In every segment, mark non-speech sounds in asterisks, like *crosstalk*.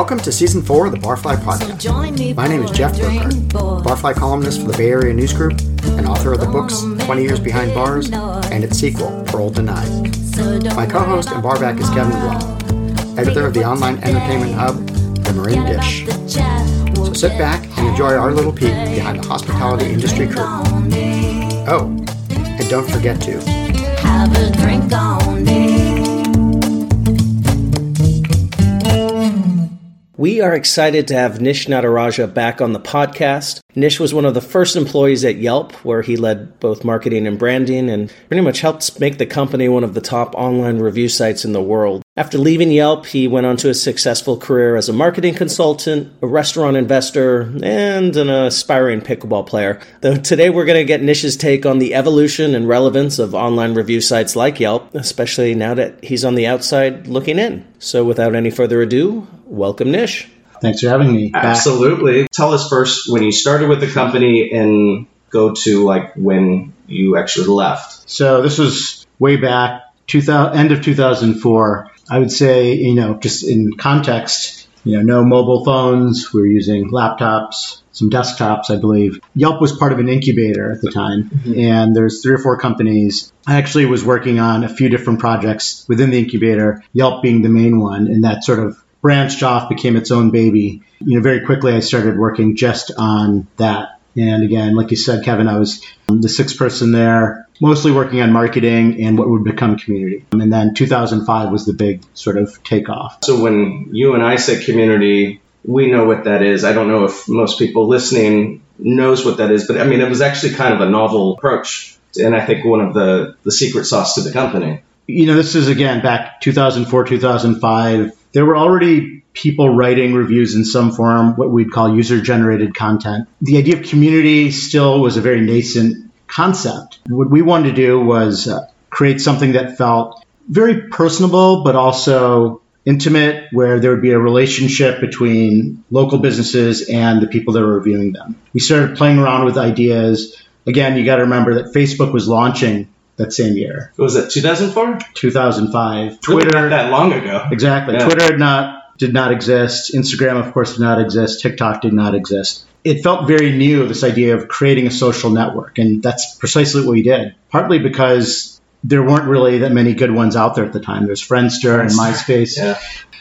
Welcome to season four of the Barfly Podcast. My name is Jeff Burkhardt. Barfly columnist for the Bay Area News Group and author of the books 20 Years Behind Bars and its sequel, Parole Denied. My co host and barback is Kevin Blum, editor of the online entertainment hub, The Marin Dish. So sit back and enjoy our little peek behind the hospitality industry curtain. Oh, and don't forget to Have a drink on We are excited to have Nish Nataraja back on the podcast. Nish was one of the first employees at Yelp, where he led both marketing and branding and pretty much helped make the company one of the top online review sites in the world. After leaving Yelp, he went on to a successful career as a marketing consultant, a restaurant investor, and an aspiring pickleball player. Though today we're going to get Nish's take on the evolution and relevance of online review sites like Yelp, especially now that he's on the outside looking in. So without any further ado, welcome Nish. Thanks for having me. back. Absolutely. Tell us first when you started with the company and go to like when you actually left. So this was way back, 2000, end of 2004. I would say, you know, just in context, you know, no mobile phones. We were using laptops, some desktops, I believe. Yelp was part of an incubator at the time, mm-hmm. and there's three or four companies. I actually was working on a few different projects within the incubator, Yelp being the main one, and that sort of branched off, became its own baby. You know, very quickly I started working just on that. And again, like you said, Kevin, I was the sixth person there, mostly working on marketing and what would become community. And then 2005 was the big sort of takeoff. So when you and I say community, we know what that is. I don't know if most people listening knows what that is, but I mean, it was actually kind of a novel approach. And I think one of the, the secret sauce to the company. You know, this is again back 2004, 2005. There were already people writing reviews in some form, what we'd call user generated content. The idea of community still was a very nascent concept. What we wanted to do was uh, create something that felt very personable, but also intimate, where there would be a relationship between local businesses and the people that were reviewing them. We started playing around with ideas. Again, you got to remember that Facebook was launching that same year, Was it 2004? 2005. Twitter, not that long ago. exactly. Yeah. Twitter had not did not exist. Instagram, of course, did not exist. TikTok did not exist. It felt very new, this idea of creating a social network, and that's precisely what we did. Partly because there weren't really that many good ones out there at the time. There's Friendster and MySpace. Yeah.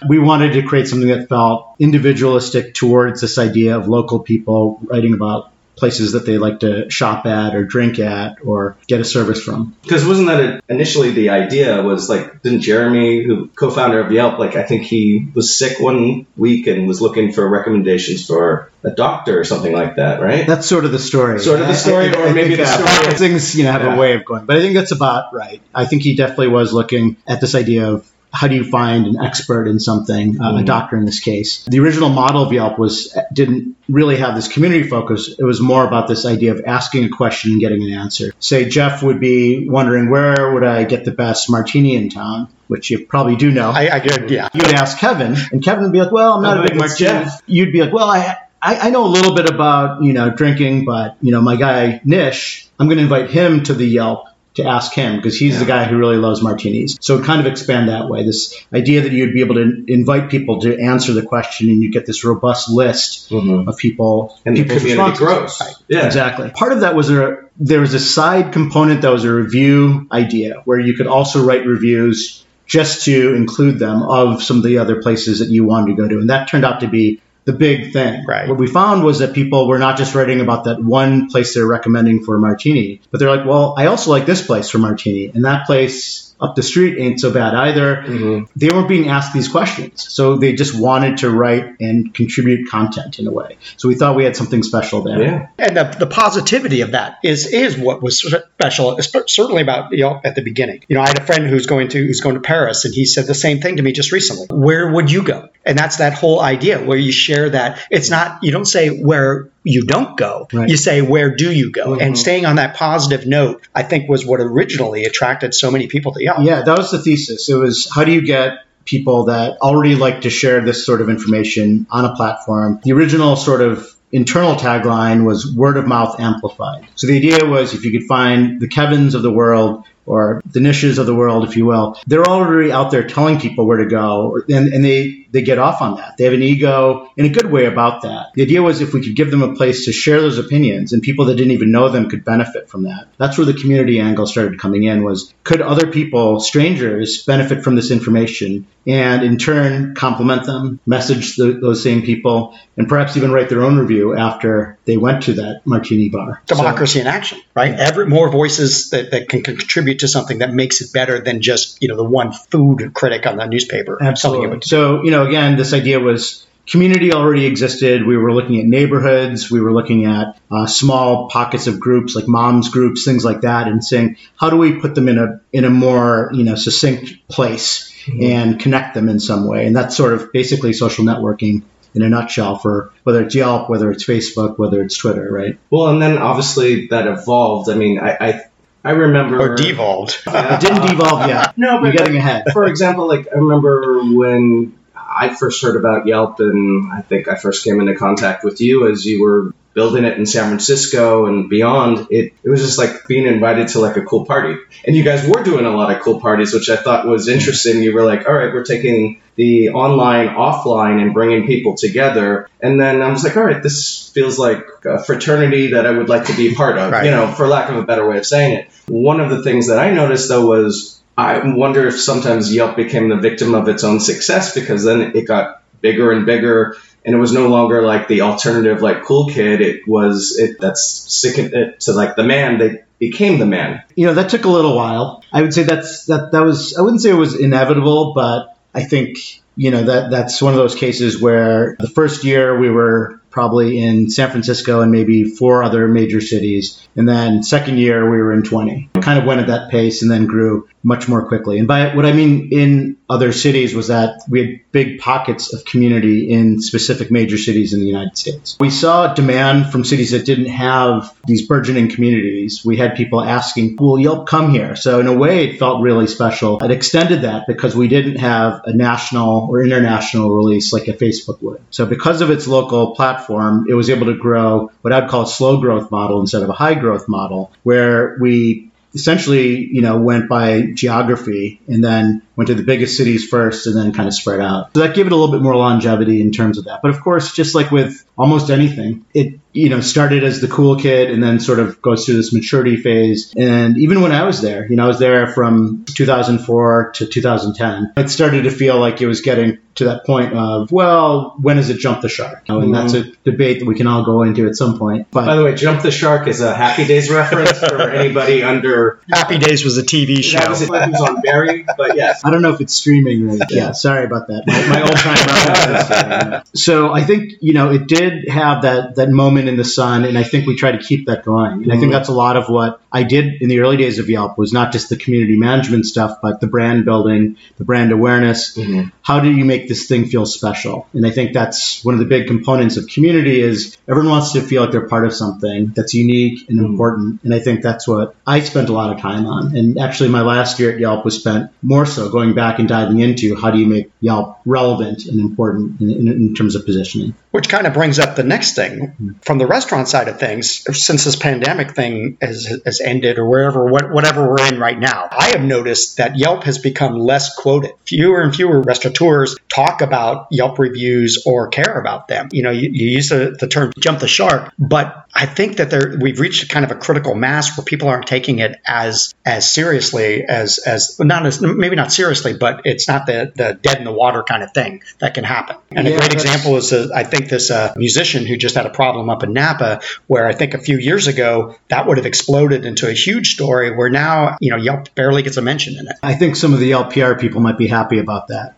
We wanted to create something that felt individualistic towards this idea of local people writing about places that they like to shop at or drink at or get a service from. Because wasn't that it, initially the idea was like, didn't Jeremy, who co-founder of Yelp, like I think he was sick one week and was looking for recommendations for a doctor or something like that, right? That's sort of the story. Sort of the story, or maybe think, the uh, story- Things you know have Yeah. a way of going, but I think that's about right. I think he definitely was looking at this idea of how do you find an expert in something, uh, a Mhm. doctor in this case. The original model of Yelp was didn't really have this community focus. It was more about this idea of asking a question and getting an answer. Say Jeff would be wondering where would I get the best martini in town, which you probably do know. I, I yeah. you would ask Kevin, and Kevin would be like, "Well, I'm not Oh, a big martini." Jeff. You'd be like, "Well, I, I I know a little bit about you know drinking, but you know my guy Nish, I'm going to invite him to the Yelp to ask him because he's the guy who really loves martinis." So kind of expand that way. This idea that you'd be able to invite people to answer the question, and you get this robust list Mhm. of people And people the people's community responses. grows. Yeah. Exactly. Part of that was a there was a side component that was a review idea where you could also write reviews just to include them of some of the other places that you wanted to go to, and that turned out to be the big thing. Right. What we found was that people were not just writing about that one place they're recommending for a martini, but they're like, well, I also like this place for martini, and that place up the street ain't so bad either. Mhm. They weren't being asked these questions, so they just wanted to write and contribute content in a way. So we thought we had something special there. Yeah. And the, the positivity of that is is what was special, esp- certainly about you know at the beginning. You know, I had a friend who's going to who's going to Paris, and he said the same thing to me just recently. Where would you go? And that's that whole idea where you share that. It's not you don't say where you don't go. Right. You say where do you go? Mhm. And staying on that positive note, I think, was what originally attracted so many people to Yelp. Yeah, that was the thesis. It was how do you get people that already like to share this sort of information on a platform? The original sort of internal tagline was word of mouth amplified. So the idea was if you could find the Kevins of the world or the Nishes of the world, if you will, they're already out there telling people where to go, and, and they, they get off on that. They have an ego in a good way about that. The idea was if we could give them a place to share those opinions, and people that didn't even know them could benefit from that. That's where the community angle started coming in. Was could other people, strangers, benefit from this information, and in turn compliment them, message the, those same people, and perhaps even write their own review after they went to that martini bar. So- democracy in action, right? Every more voices that, that can contribute to something that makes it better than just you know the one food critic on the newspaper. Absolutely. So, you know, again, this idea was community already existed. We were looking at neighborhoods. We were looking at uh, small pockets of groups like moms groups, things like that, and saying, how do we put them in a in a more you know succinct place and connect them in some way? And that's sort of basically social networking in a nutshell for whether it's Yelp, whether it's Facebook, whether it's Twitter, right? Well, and then obviously that evolved. I mean, I I, I remember Or devolved. It didn't devolve yet. *laughs* No, but You're getting ahead. for example, like I remember when I first heard about Yelp, and I think I first came into contact with you as you were building it in San Francisco and beyond. It it was just like being invited to like a cool party, and you guys were doing a lot of cool parties, which I thought was interesting. You were like, all right, we're taking the online offline and bringing people together, and then I was like, all right, this feels like a fraternity that I would like to be part of, Right. you know, for lack of a better way of saying it. One of the things that I noticed though was I wonder if sometimes Yelp became the victim of its own success because then it got bigger and bigger and it was no longer like the alternative like cool kid. It was it that's sticking it to like the man they became the man. You know that took a little while. I would say that's that that was i wouldn't say it was inevitable but i think you know that that's one of those cases where the first year we were probably in san francisco and maybe four other major cities and then second year we were in 20 It kind of went at that pace and then grew much more quickly and by what i mean in other cities was that we had big pockets of community in specific major cities in the United States. We saw demand from cities that didn't have these burgeoning communities. We had people asking, Will Yelp come here? So, in a way, it felt really special. It extended that because we didn't have a national or international release like a Facebook would. So, because of its local platform, it was able to grow what I'd call a slow growth model instead of a high growth model, where we essentially, you know, went by geography and then went to the biggest cities first and then kind of spread out. So that gave it a little bit more longevity in terms of that. But of course, just like with almost anything, it, you know, started as the cool kid and then sort of goes through this maturity phase. And even when I was there, you know, I was there from 2004 to 2010, it started to feel like it was getting to that point of, well, when does it jump the shark? You know, and that's a mm-hmm. debate that we can all go into at some point. But by the way jump the shark is a happy days reference for *laughs* anybody under Happy Days was a TV show. that was it was on Barry but yes I don't know if it's streaming right. Yeah, sorry about that. My, my old time. *laughs* So I think you know it did have that that moment in the sun, and I think we try to keep that going. And I think mm-hmm. that's a lot of what I did in the early days of Yelp was not just the community management stuff, but the brand building, the brand awareness. Mm-hmm. How do you make this thing feel special? And I think that's one of the big components of community is everyone wants to feel like they're part of something that's unique and mm-hmm. important. And I think that's what I spent a lot of time on. And actually, my last year at Yelp was spent more so going back and diving into how do you make Yelp relevant and important in, in, in terms of positioning. Which kind of brings up the next thing mm-hmm. from the restaurant side of things. Since this pandemic thing has, has ended, or wherever, what, whatever we're in right now, I have noticed that Yelp has become less quoted. Fewer and fewer restaurateurs talk about Yelp reviews or care about them. You know, you, you use the, the term "jump the shark," but I think that there we've reached kind of a critical mass where people aren't taking it as as seriously as as not as maybe not seriously, but it's not the the dead in the water kind of thing that can happen. And a great example is uh, I think this uh, musician who just had a problem up in Napa, where I think a few years ago that would have exploded into a huge story, where now you know Yelp barely gets a mention in it. I think some of the Yelp PR people might be happy about that.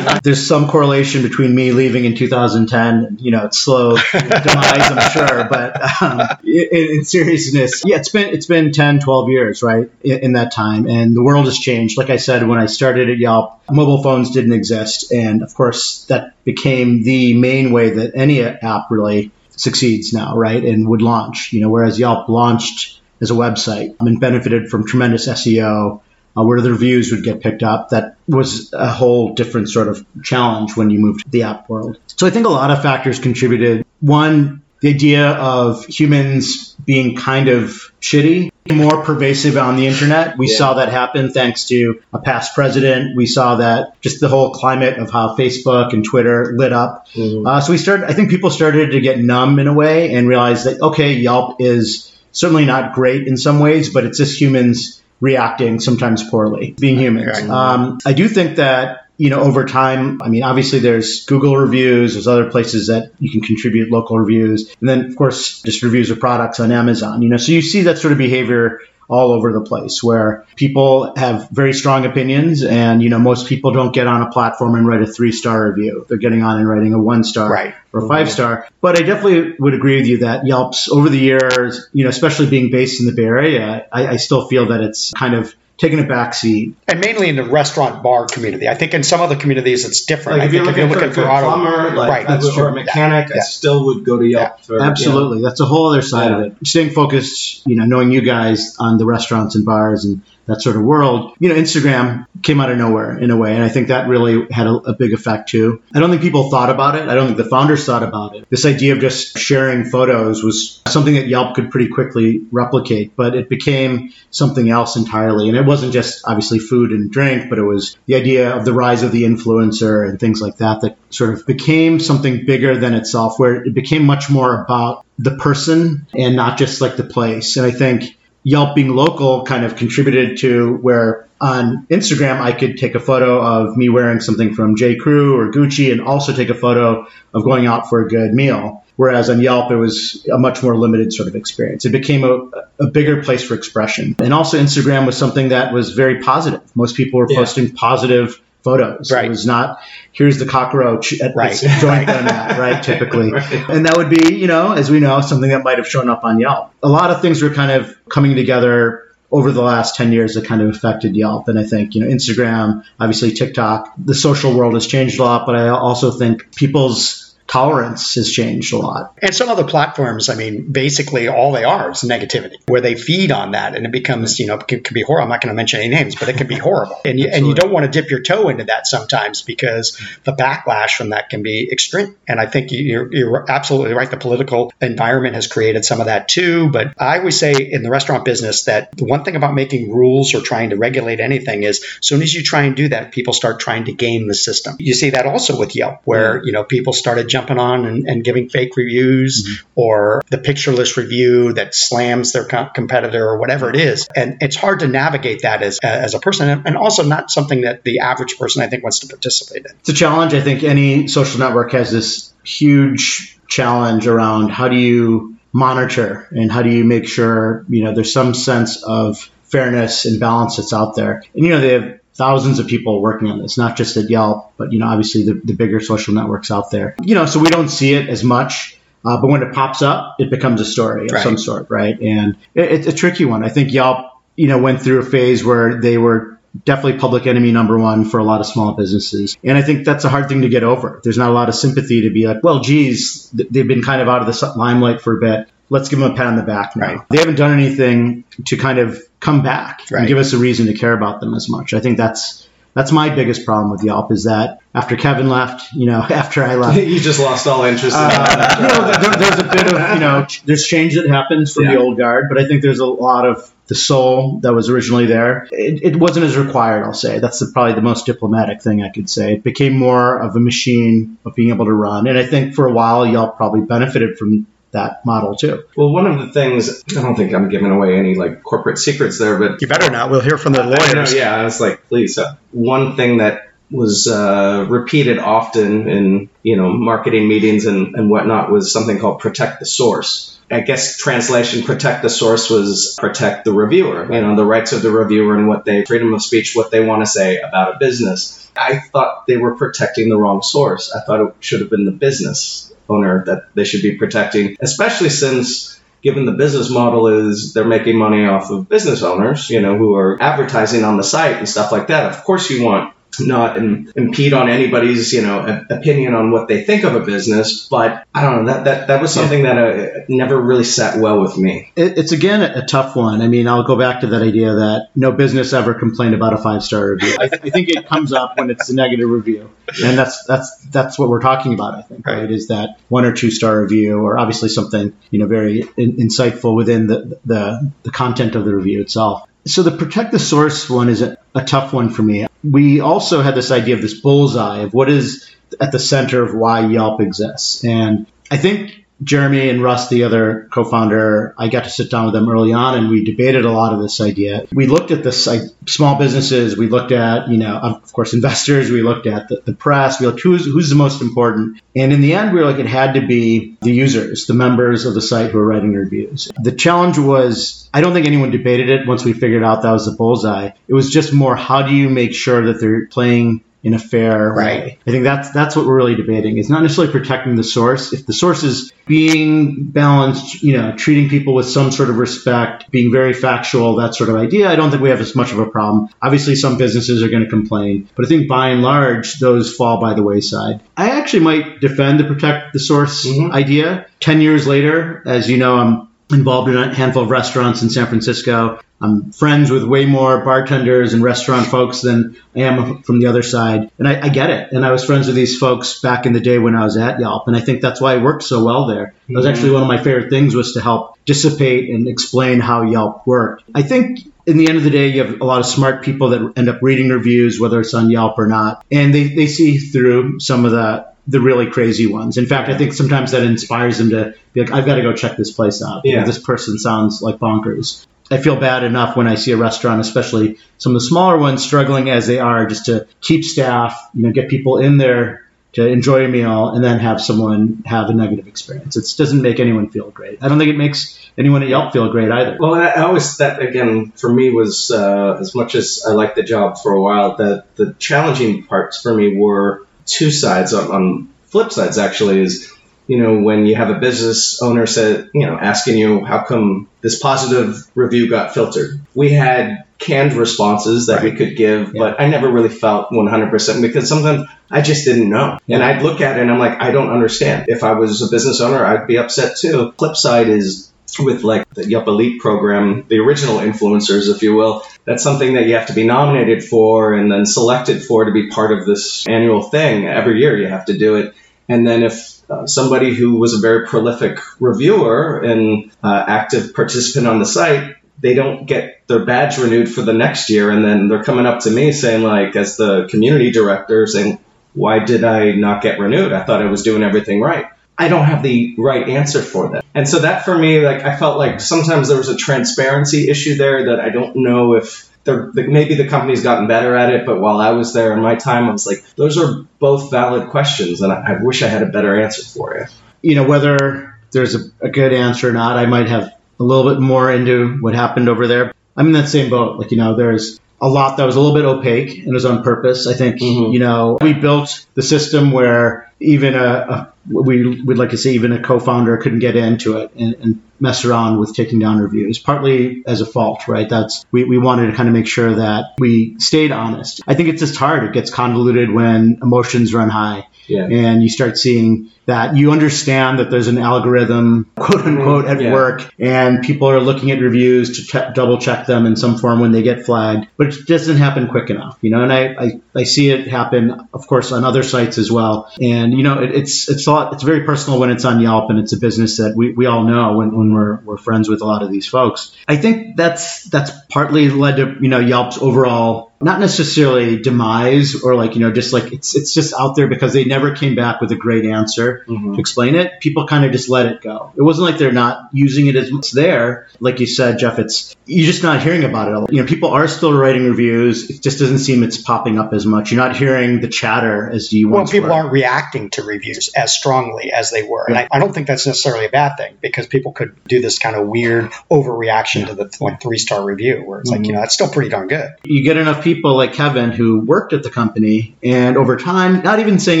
*laughs* There's some correlation between me leaving in 2010, you know, it's slow *laughs* demise, I'm sure, but um, in, in seriousness, yeah, it's been it's been 10, 12 years, right, in, in that time, and the world has changed. Like I said, when I started at Yelp, mobile phones didn't exist, and of course, that became the main way that any app really succeeds now, right, and would launch. You know, whereas Yelp launched as a website and benefited from tremendous SEO uh, where the reviews would get picked up. That was a whole different sort of challenge when you moved to the app world. So I think a lot of factors contributed. One, the idea of humans being kind of shitty more pervasive on the internet. We Yeah. saw that happen thanks to a past president. We saw that just the whole climate of how Facebook and Twitter lit up. Mm-hmm. Uh, so we started, I think people started to get numb in a way and realize that, okay, Yelp is certainly not great in some ways, but it's just humans reacting sometimes poorly, being humans. Um, I do think that you know over time. I mean, obviously there's Google reviews, there's other places that you can contribute local reviews, and then of course just reviews of products on Amazon. You know, so you see that sort of behavior all over the place where people have very strong opinions and you know most people don't get on a platform and write a three star review they're getting on and writing a one star Right. or a five star but i definitely would agree with you that yelp's over the years you know especially being based in the bay area i, I still feel that it's kind of taken a backseat and mainly in the restaurant bar community. I think in some other communities it's different. Like I if you're looking, for, a good plumber, like, right, that's or a true. mechanic, I still would go to Yelp for Absolutely. That's a whole other side Yeah. of it. Staying focused, you know, knowing you guys on the restaurants and bars and that sort of world. You know, Instagram came out of nowhere in a way. And I think that really had a, a big effect too. I don't think people thought about it. I don't think the founders thought about it. This idea of just sharing photos was something that Yelp could pretty quickly replicate, but it became something else entirely. And it wasn't just obviously food and drink, but it was the idea of the rise of the influencer and things like that that sort of became something bigger than itself, where it became much more about the person and not just like the place. And I think Yelp being local kind of contributed to where on Instagram I could take a photo of me wearing something from J. Crew or Gucci and also take a photo of going out for a good meal. Whereas on Yelp, it was a much more limited sort of experience. It became a, a bigger place for expression. And also, Instagram was something that was very positive. Most people were Yeah. posting positive photos. Right. It was not, here's the cockroach at Right. this *laughs* joint I'm at, right? Typically. *laughs* And that would be, you know, as we know, something that might have shown up on Yelp. A lot of things were kind of coming together over the last 10 years that kind of affected Yelp. And I think, you know, Instagram, obviously TikTok, the social world has changed a lot, but I also think people's tolerance has changed a lot. And some other platforms, I mean, basically all they are is negativity, where they feed on that, and it becomes, you know, it can, be horrible. I'm not going to mention any names, but it can be horrible, and you, and you don't want to dip your toe into that sometimes because the backlash from that can be extreme. And I think you're, you're absolutely right. The political environment has created some of that too. But I always say in the restaurant business that the one thing about making rules or trying to regulate anything is, as soon as you try and do that, people start trying to game the system. You see that also with Yelp, where you know people started jumping on and, and giving fake reviews mm-hmm. or the pictureless review that slams their co- competitor or whatever it is. And it's hard to navigate that as, as a person and- and also not something that the average person I think wants to participate in. It's a challenge. I think any social network has this huge challenge around how do you monitor and how do you make sure, you know, there's some sense of fairness and balance that's out there. And, you know, they have thousands of people working on this, not just at Yelp, but, you know, obviously the, the bigger social networks out there. You know, so we don't see it as much. Uh, but when it pops up, it becomes a story of Right. some sort, right? And it, it's a tricky one. I think Yelp, you know, went through a phase where they were definitely public enemy number one for a lot of small businesses. And I think that's a hard thing to get over. There's not a lot of sympathy to be like, well, geez, they've been kind of out of the limelight for a bit. Let's give them a pat on the back now. Right. They haven't done anything to kind of come back Right. and give us a reason to care about them as much. I think that's that's my biggest problem with Yelp is that after Kevin left, you know, *laughs* after I left, you just lost all interest in uh, you *laughs* know, there, there's a bit of you know, there's change that happens from the old guard, but I think there's a lot of the soul that was originally there. It, it wasn't as required, I'll say. That's the, probably the most diplomatic thing I could say. It became more of a machine of being able to run, and I think for a while Yelp probably benefited from that model too. Well, one of the things I don't think I'm giving away any like corporate secrets there, but You better not. We'll hear from the I know, lawyers. yeah, I was like, please. Uh, one thing that was uh, repeated often in you know marketing meetings and, and whatnot was something called protect the source. I guess translation protect the source was protect the reviewer, you know, the rights of the reviewer and what they freedom of speech, what they want to say about a business. I thought they were protecting the wrong source. I thought it should have been the business owner that they should be protecting, especially since given the business model is they're making money off of business owners, you know, who are advertising on the site and stuff like that. Of course, you want not im- impede on anybody's you know a- opinion on what they think of a business. But I don't know that that, that was something that uh, never really sat well with me. It, it's again a, a tough one. I mean, I'll go back to that idea that no business ever complained about a five star review. I, I think it comes up when it's a negative review, and that's that's that's what we're talking about. I think right, is that one or two star review, or obviously something you know very in, insightful within the, the the content of the review itself. So the protect the source one is a, a tough one for me. We also had this idea of this bullseye of what is at the center of why Yelp exists, and I think Jeremy and Russ, the other co-founder, I got to sit down with them early on, and we debated a lot of this idea. We looked at this like small businesses. We looked at you know of course investors. We looked at the, the press. We looked who's who's the most important. And in the end, we were like it had to be the users, the members of the site who are writing reviews. The challenge was I don't think anyone debated it once we figured out that was the bullseye. It was just more how do you make sure that they're playing in a fair Right. way. I think that's that's what we're really debating. It's not necessarily protecting the source. If the source is being balanced, you know, treating people with some sort of respect, being very factual, that sort of idea, I don't think we have as much of a problem. Obviously, some businesses are going to complain, but I think by and large, those fall by the wayside. I actually might defend the protect the source Mhm. idea. Ten years later, as you know, I'm involved in a handful of restaurants in San Francisco. I'm friends with way more bartenders and restaurant folks than I am from the other side. And I, I get it. And I was friends with these folks back in the day when I was at Yelp. And I think that's why it worked so well there. That was actually one of my favorite things was to help dissipate and explain how Yelp worked. I think in the end of the day, you have a lot of smart people that end up reading reviews, whether it's on Yelp or not. And they, they see through some of the the really crazy ones. In fact, I think sometimes that inspires them to be like, I've got to go check this place out. You know, Yeah. this person sounds like bonkers. I feel bad enough when I see a restaurant, especially some of the smaller ones, struggling as they are, just to keep staff, you know, get people in there to enjoy a meal, and then have someone have a negative experience. It doesn't make anyone feel great. I don't think it makes anyone at Yelp feel great either. Well, I I always that again for me was uh, as much as I liked the job for a while. The the challenging parts for me were two sides. On, on flip sides, actually, is you know when you have a business owner say you know asking you how come this positive review got filtered. We had canned responses that we could give, but I never really felt 100% because sometimes I just didn't know. And I'd look at it and I'm like, I don't understand. If I was a business owner, I'd be upset too. Flip side is with like the Yelp Elite program, the original influencers, if you will, that's something that you have to be nominated for and then selected for to be part of this annual thing. Every year you have to do it. And then if uh, somebody who was a very prolific reviewer and uh, active participant on the site, they don't get their badge renewed for the next year. And then they're coming up to me saying, like, as the community director, saying, why did I not get renewed? I thought I was doing everything right. I don't have the right answer for that. And so that for me, like, I felt like sometimes there was a transparency issue there that I don't know if there, maybe the company's gotten better at it, but while I was there in my time, I was like, those are both valid questions, and I, I wish I had a better answer for you. you know, whether there's a, a good answer or not, I might have a little bit more into what happened over there. I'm in that same boat. Like, you know, there's a lot that was a little bit opaque and was on purpose. I think, Mhm. you know, we built the system where even a, a we would like to say even a co-founder couldn't get into it and, and mess around with taking down reviews, partly as a fault, right? That's we, we wanted to kind of make sure that we stayed honest. I think it's just hard. It gets convoluted when emotions run high Yeah. and you start seeing that you understand that there's an algorithm, quote unquote, at Yeah. work, and people are looking at reviews to check, double check them in some form when they get flagged, but it doesn't happen quick enough, you know. And I, I, I see it happen, of course, on other sites as well. And you know, it, it's it's a lot, it's very personal when it's on Yelp, and it's a business that we, we all know when, when we're we're friends with a lot of these folks. I think that's that's partly led to you know Yelp's overall not necessarily demise or like you know just like it's it's just out there because they never came back with a great answer Mhm. to explain it. People kind of just let it go. It wasn't like they're not using it as much there. Like you said jeff it's you're just not hearing about it. You know people are still writing reviews. It just doesn't seem it's popping up as much. You're not hearing the chatter as you Well, people were. aren't reacting to reviews as strongly as they were. And I, I don't think that's necessarily a bad thing because people could do this kind of weird overreaction to the like three star review where it's like, you know, that's still pretty darn good. you get enough people like Kevin who worked at the company and over time, not even saying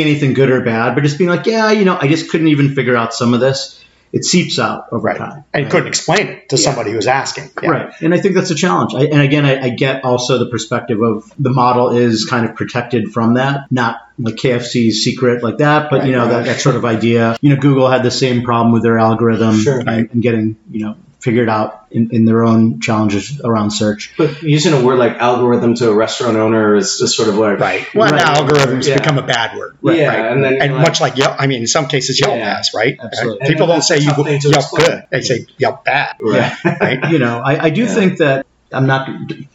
anything good or bad, but just being like, yeah, you know, I just couldn't even figure out some of this. it seeps out over Right. time. And right? couldn't explain it to somebody who was asking. Yeah. Right. And I think that's a challenge. I, and again, I, I get also the perspective of the model is kind of protected from that, not like KFC's secret like that, but you know, that, that sort of idea. You know, Google had the same problem with their algorithm Sure. and, and getting, you know, figured out in, in their own challenges around search. But using a word like algorithm to a restaurant owner is just sort of like Right. Well, Right. now algorithms Yeah. become a bad word. Yeah, Right. and then and you're like- much like Yelp, I mean, in some cases Yelp Yeah. has, right? Absolutely. Right? People don't say you tough Yelp explain. good. They say Yelp bad. Right. Right. *laughs* you know, I, I do Yeah. think that I'm not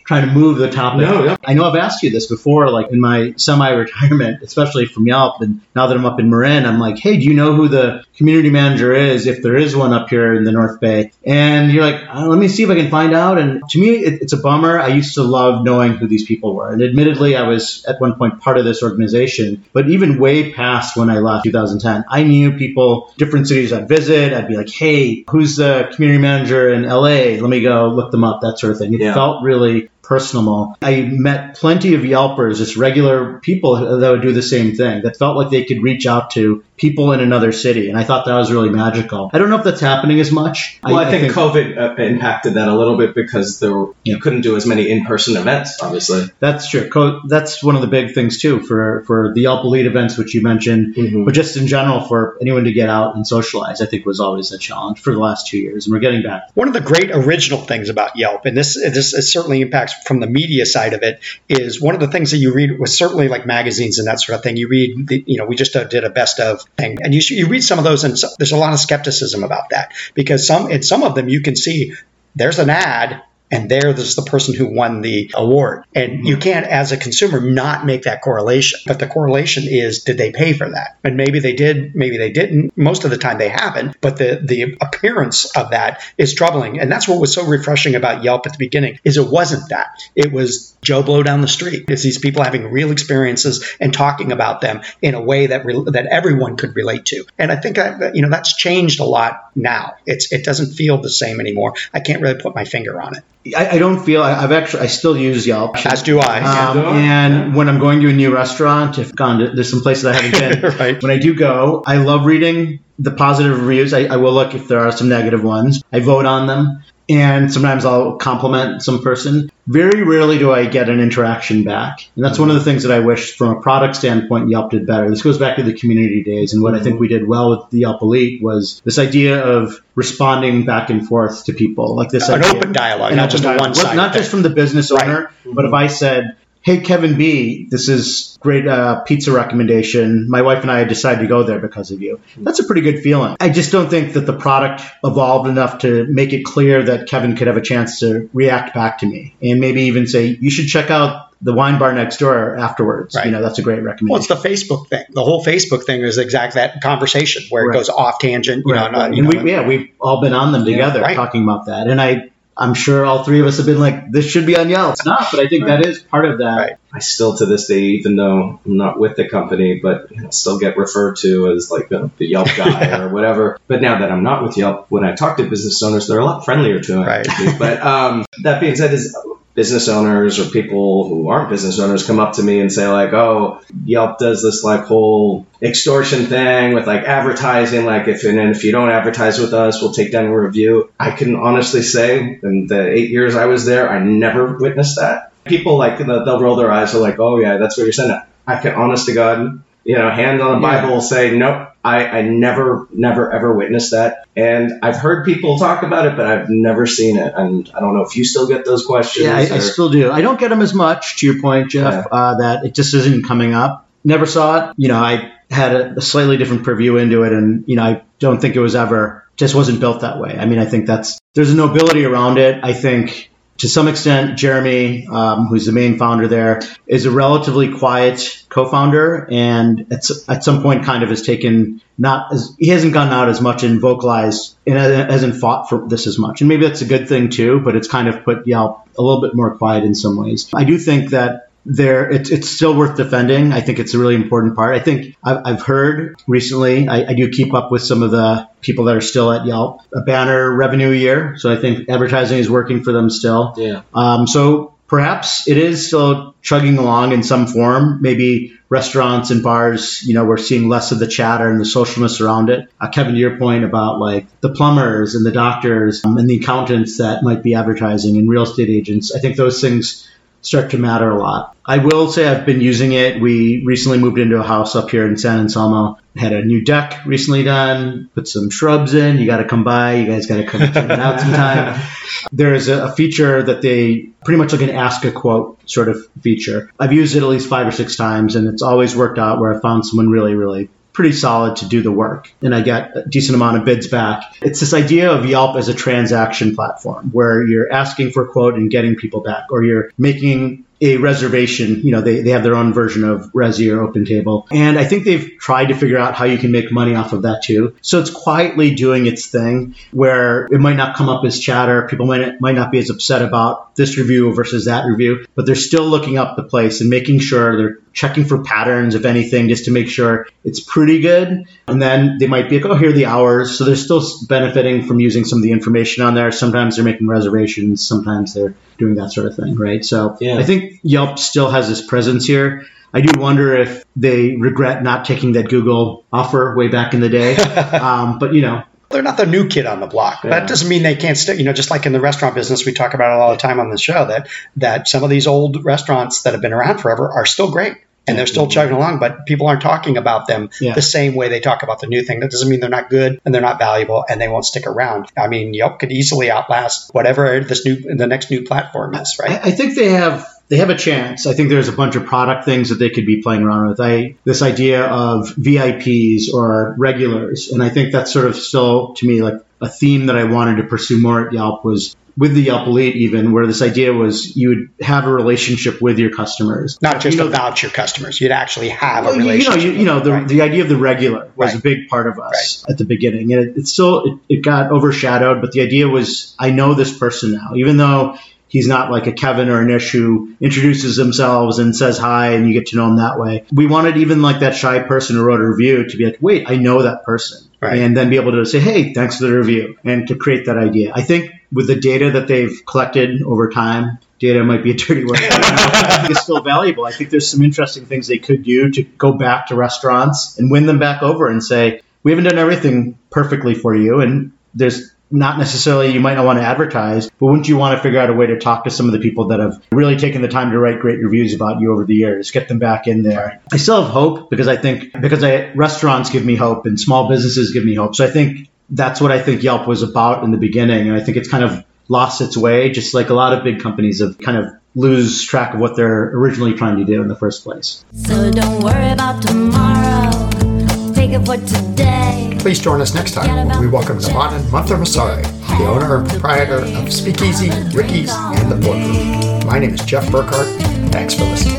trying to move the topic. No, no. I know I've asked you this before, like in my semi-retirement, *laughs* especially from Yelp, and now that I'm up in Marin, I'm like, hey, do you know who the community manager is, if there is one up here in the North Bay? And you're like, uh, let me see if I can find out. And to me, it, it's a bummer. I used to love knowing who these people were, and admittedly, I was at one point part of this organization. But even way past when I left 2010, I knew people, different cities I'd visit. I'd be like, hey, who's the community manager in LA? Let me go look them up, that sort of thing. It Yeah. felt really personal. I met plenty of Yelpers, just regular people that would do the same thing, that felt like they could reach out to people in another city. And I thought that was really magical. I don't know if that's happening as much. Well, I, think, COVID uh, impacted that a little bit because there were, Yeah. you couldn't do as many in-person events, obviously. that's true. Co- that's one of the big things too for, for the Yelp Elite events, which you mentioned, Mhm. but just in general for anyone to get out and socialize, I think was always a challenge for the last two years. And we're getting back. One of the great original things about Yelp, and this this it certainly impacts from the media side of it, is one of the things that you read was certainly like magazines and that sort of thing. You read, the, you know, we just uh, did a best of thing, and you you read some of those, and so, there's a lot of skepticism about that because some in some of them you can see there's an ad. And there, there's the person who won the award. And you hmm. can't, as a consumer, not make that correlation. But the correlation is, did they pay for that? And maybe they did, maybe they didn't. Most of the time they haven't. But the, the appearance of that is troubling. And that's what was so refreshing about Yelp at the beginning, is it wasn't that. It was Joe Blow down the street. It's these people having real experiences and talking about them in a way that re- that everyone could relate to. And I think that, you know that's changed a lot now. It's it doesn't feel the same anymore. I can't really put my finger on it. I, I don't feel I, I've actually I still use Yelp. As do I. Um, Yeah. and when I'm going to a new restaurant, if gone to, there's some places I haven't been. *laughs* Right. When I do go, I love reading the positive reviews. I, I will look if there are some negative ones. I vote on them, and sometimes I'll compliment some person. Very rarely do I get an interaction back, and that's one of the things that I wish, from a product standpoint, Yelp did better. This goes back to the community days, and what I think we did well with the Yelp Elite was this idea of responding back and forth to people, like this An idea. open dialogue, not just dialogue. one-sided Not just from the business Right. owner, but if I said, "Hey, Kevin B, this is great uh, pizza recommendation. My wife and I decided to go there because of you." That's a pretty good feeling. I just don't think that the product evolved enough to make it clear that Kevin could have a chance to react back to me and maybe even say, "You should check out." The wine bar next door afterwards. Right. You know, that's a great recommendation. Well, it's the Facebook thing. The whole Facebook thing is exactly that conversation where Right. it goes off tangent. You Right, know, not, you know, we, yeah, we've all been on them together right. talking about that. And I, I'm sure all three of us have been like, this should be on Yelp. It's not, but I think that is part of that. Right. I still, to this day, even though I'm not with the company, but you know, still get referred to as like the, the Yelp guy *laughs* or whatever. But now that I'm not with Yelp, when I talk to business owners, they're a lot friendlier to me. Right. But um, that being said, is business owners or people who aren't business owners come up to me and say like, "Oh, Yelp does this like whole extortion thing with like advertising. Like if and if you don't advertise with us, we'll take down a review." I can honestly say, in the eight years I was there, I never witnessed that. People like they'll roll their eyes. They're like, "Oh yeah, that's what you're saying." I can, honest to God, you know, hand on the Yeah. Bible, say, "Nope." I, I never, never, ever witnessed that. And I've heard people talk about it, but I've never seen it. And I don't know if you still get those questions. Yeah, I, I still do. I don't get them as much, to your point, Jeff, uh, that it just isn't coming up. Never saw it. You know, I had a, a slightly different purview into it, and, you know, I don't think it was ever, just wasn't built that way. I mean, I think that's, there's a nobility around it. I think to some extent, Jeremy, um, who's the main founder there, is a relatively quiet co-founder, and at, at some point, kind of has taken not as he hasn't gone out as much and vocalized and hasn't fought for this as much, and maybe that's a good thing too. But it's kind of put Yelp a little bit more quiet in some ways. I do think that there it's, it's still worth defending. I think it's a really important part. I think I've, I've heard recently. I, I do keep up with some of the people that are still at Yelp. A banner revenue year, so I think advertising is working for them still. Yeah. Um, so perhaps it is still chugging along in some form, maybe restaurants and bars, you know, we're seeing less of the chatter and the socialness around it. Uh, Kevin, to your point about like the plumbers and the doctors um, and the accountants that might be advertising and real estate agents, I think those things start to matter a lot. I will say I've been using it. We recently moved into a house up here in San Anselmo. Had a new deck recently done, put some shrubs in. You got to come by. You guys got to come check it out *laughs* sometime. There is a, a feature that they pretty much like an ask a quote sort of feature. I've used it at least five or six times, and it's always worked out where I found someone really, really pretty solid to do the work and I get a decent amount of bids back. It's this idea of Yelp as a transaction platform where you're asking for a quote and getting people back or you're making a reservation. You know, they, they have their own version of Resy or OpenTable. And I think they've tried to figure out how you can make money off of that too. So it's quietly doing its thing where it might not come up as chatter. People might, might not be as upset about this review versus that review, but they're still looking up the place and making sure they're checking for patterns, if anything, just to make sure it's pretty good. And then they might be like, oh, here are the hours. So they're still benefiting from using some of the information on there. Sometimes they're making reservations, sometimes they're doing that sort of thing, right? So Yeah. I think Yelp still has this presence here. I do wonder if they regret not taking that Google offer way back in the day. *laughs* um, but, you know, They're not the new kid on the block. Yeah. That doesn't mean they can't still, you know, just like in the restaurant business, we talk about it all the time on the show that that some of these old restaurants that have been around forever are still great and they're still chugging along, but people aren't talking about them Yeah. the same way they talk about the new thing. That doesn't mean they're not good and they're not valuable and they won't stick around. I mean, Yelp could easily outlast whatever this new the next new platform is, I, right? I think they have they have a chance. I think there's a bunch of product things that they could be playing around with. I this idea of VIPs or regulars, and I think that's sort of still to me like a theme that I wanted to pursue more at Yelp was with the Yelp Elite even where this idea was you would have a relationship with your customers. Not just You know, about your customers. You'd actually have well, a you- you know, relationship. you, you know, the, right? the idea of the regular was Right. a big part of us at the beginning, and it, it still it, it got overshadowed. But the idea was, I know this person now, even though he's not like a Kevin or a Nish who introduces themselves and says hi, and you get to know him that way. We wanted even like that shy person who wrote a review to be like, wait, I know that person, Right. and then be able to say, hey, thanks for the review, and to create that idea. I think with the data that they've collected over time. Data might be a dirty word. but, I think it's still valuable. I think there's some interesting things they could do to go back to restaurants and win them back over and say, we haven't done everything perfectly for you. And there's not necessarily, you might not want to advertise, but wouldn't you want to figure out a way to talk to some of the people that have really taken the time to write great reviews about you over the years, get them back in there? I still have hope because I think, because I, restaurants give me hope and small businesses give me hope. So I think that's what I think Yelp was about in the beginning. And I think it's kind of lost its way, just like a lot of big companies have kind of lose track of what they're originally trying to do in the first place. So don't worry about tomorrow. Take it for today. Please join us next time when we welcome Navana Mantharmasari, the owner and proprietor of Speakeasy, Ricky's, and The Boardroom. My name is Jeff Burkhardt. Thanks for listening.